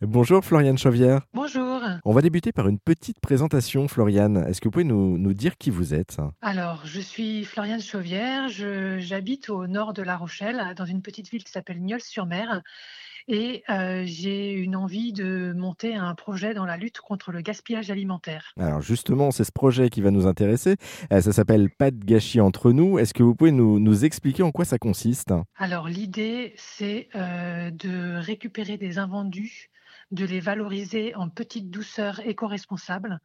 Bonjour Floriane Chauvière. Bonjour. On va débuter par une petite présentation, Floriane. Est-ce que vous pouvez nous, nous dire qui vous êtes? Alors, je suis Floriane Chauvière, j'habite au nord de La Rochelle, dans une petite ville qui s'appelle Nieul-sur-Mer, et euh, j'ai une envie de monter un projet dans la lutte contre le gaspillage alimentaire. Alors justement, c'est ce projet qui va nous intéresser. Euh, Ça s'appelle Pas de gâchis entre nous. Est-ce que vous pouvez nous, nous expliquer en quoi ça consiste? Alors, l'idée, c'est euh, de récupérer des invendus, de les valoriser en petites douceurs éco-responsables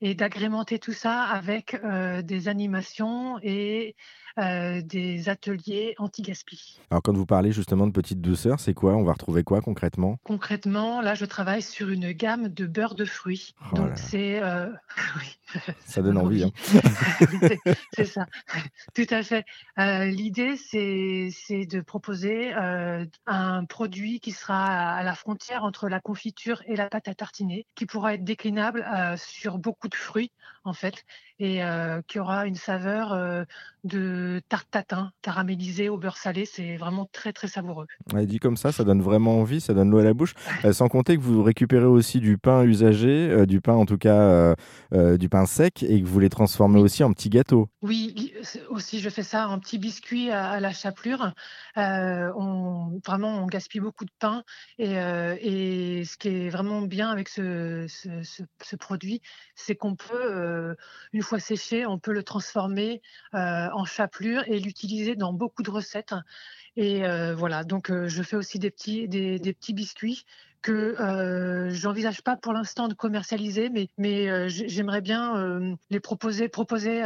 et d'agrémenter tout ça avec euh, des animations et euh, des ateliers anti-gaspi. Alors quand vous parlez justement de petite douceur, c'est quoi? On va retrouver quoi concrètement? Concrètement, là, je travaille sur une gamme de beurre de fruits. Oh. Donc, c'est. euh. Ça donne envie. hein. C'est- ça, tout à fait. L'idée, c'est de proposer un produit qui sera à la frontière entre la confiture et la pâte à tartiner, qui pourra être déclinable euh, sur beaucoup de fruits, en fait, et euh, qui aura une saveur euh, de tarte tatin caramélisée au beurre salé. C'est vraiment très, très savoureux. Ouais, dit comme ça, ça donne vraiment envie, ça donne l'eau à la bouche. Sans compter que vous récupérez aussi du pain usagé, du pain en tout cas, du pain sec, et que vous les transformez Oui. aussi en petits gâteaux. Oui, aussi je fais ça en petits biscuits à, à la chapelure. On, vraiment, on gaspille beaucoup de pain et, euh, et ce qui est vraiment bien avec ce, produit, c'est qu'on peut, euh, une fois séché, on peut le transformer euh, en chapelure et l'utiliser dans beaucoup de recettes. Et voilà, donc je fais aussi des petits biscuits que euh, j'envisage pas pour l'instant de commercialiser, mais, mais euh, j'aimerais bien euh, les proposer, proposer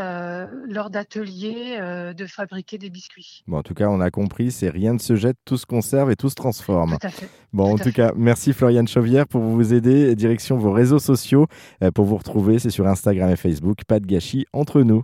lors d'ateliers de fabriquer des biscuits. Bon, en tout cas, on a compris, c'est rien ne se jette, tout se conserve et tout se transforme. Tout à fait. Bon, en Tout à tout fait. cas, merci Floriane Chauvière pour vous aider. Direction vos réseaux sociaux pour vous retrouver. C'est sur Instagram et Facebook. Pas de gâchis entre nous.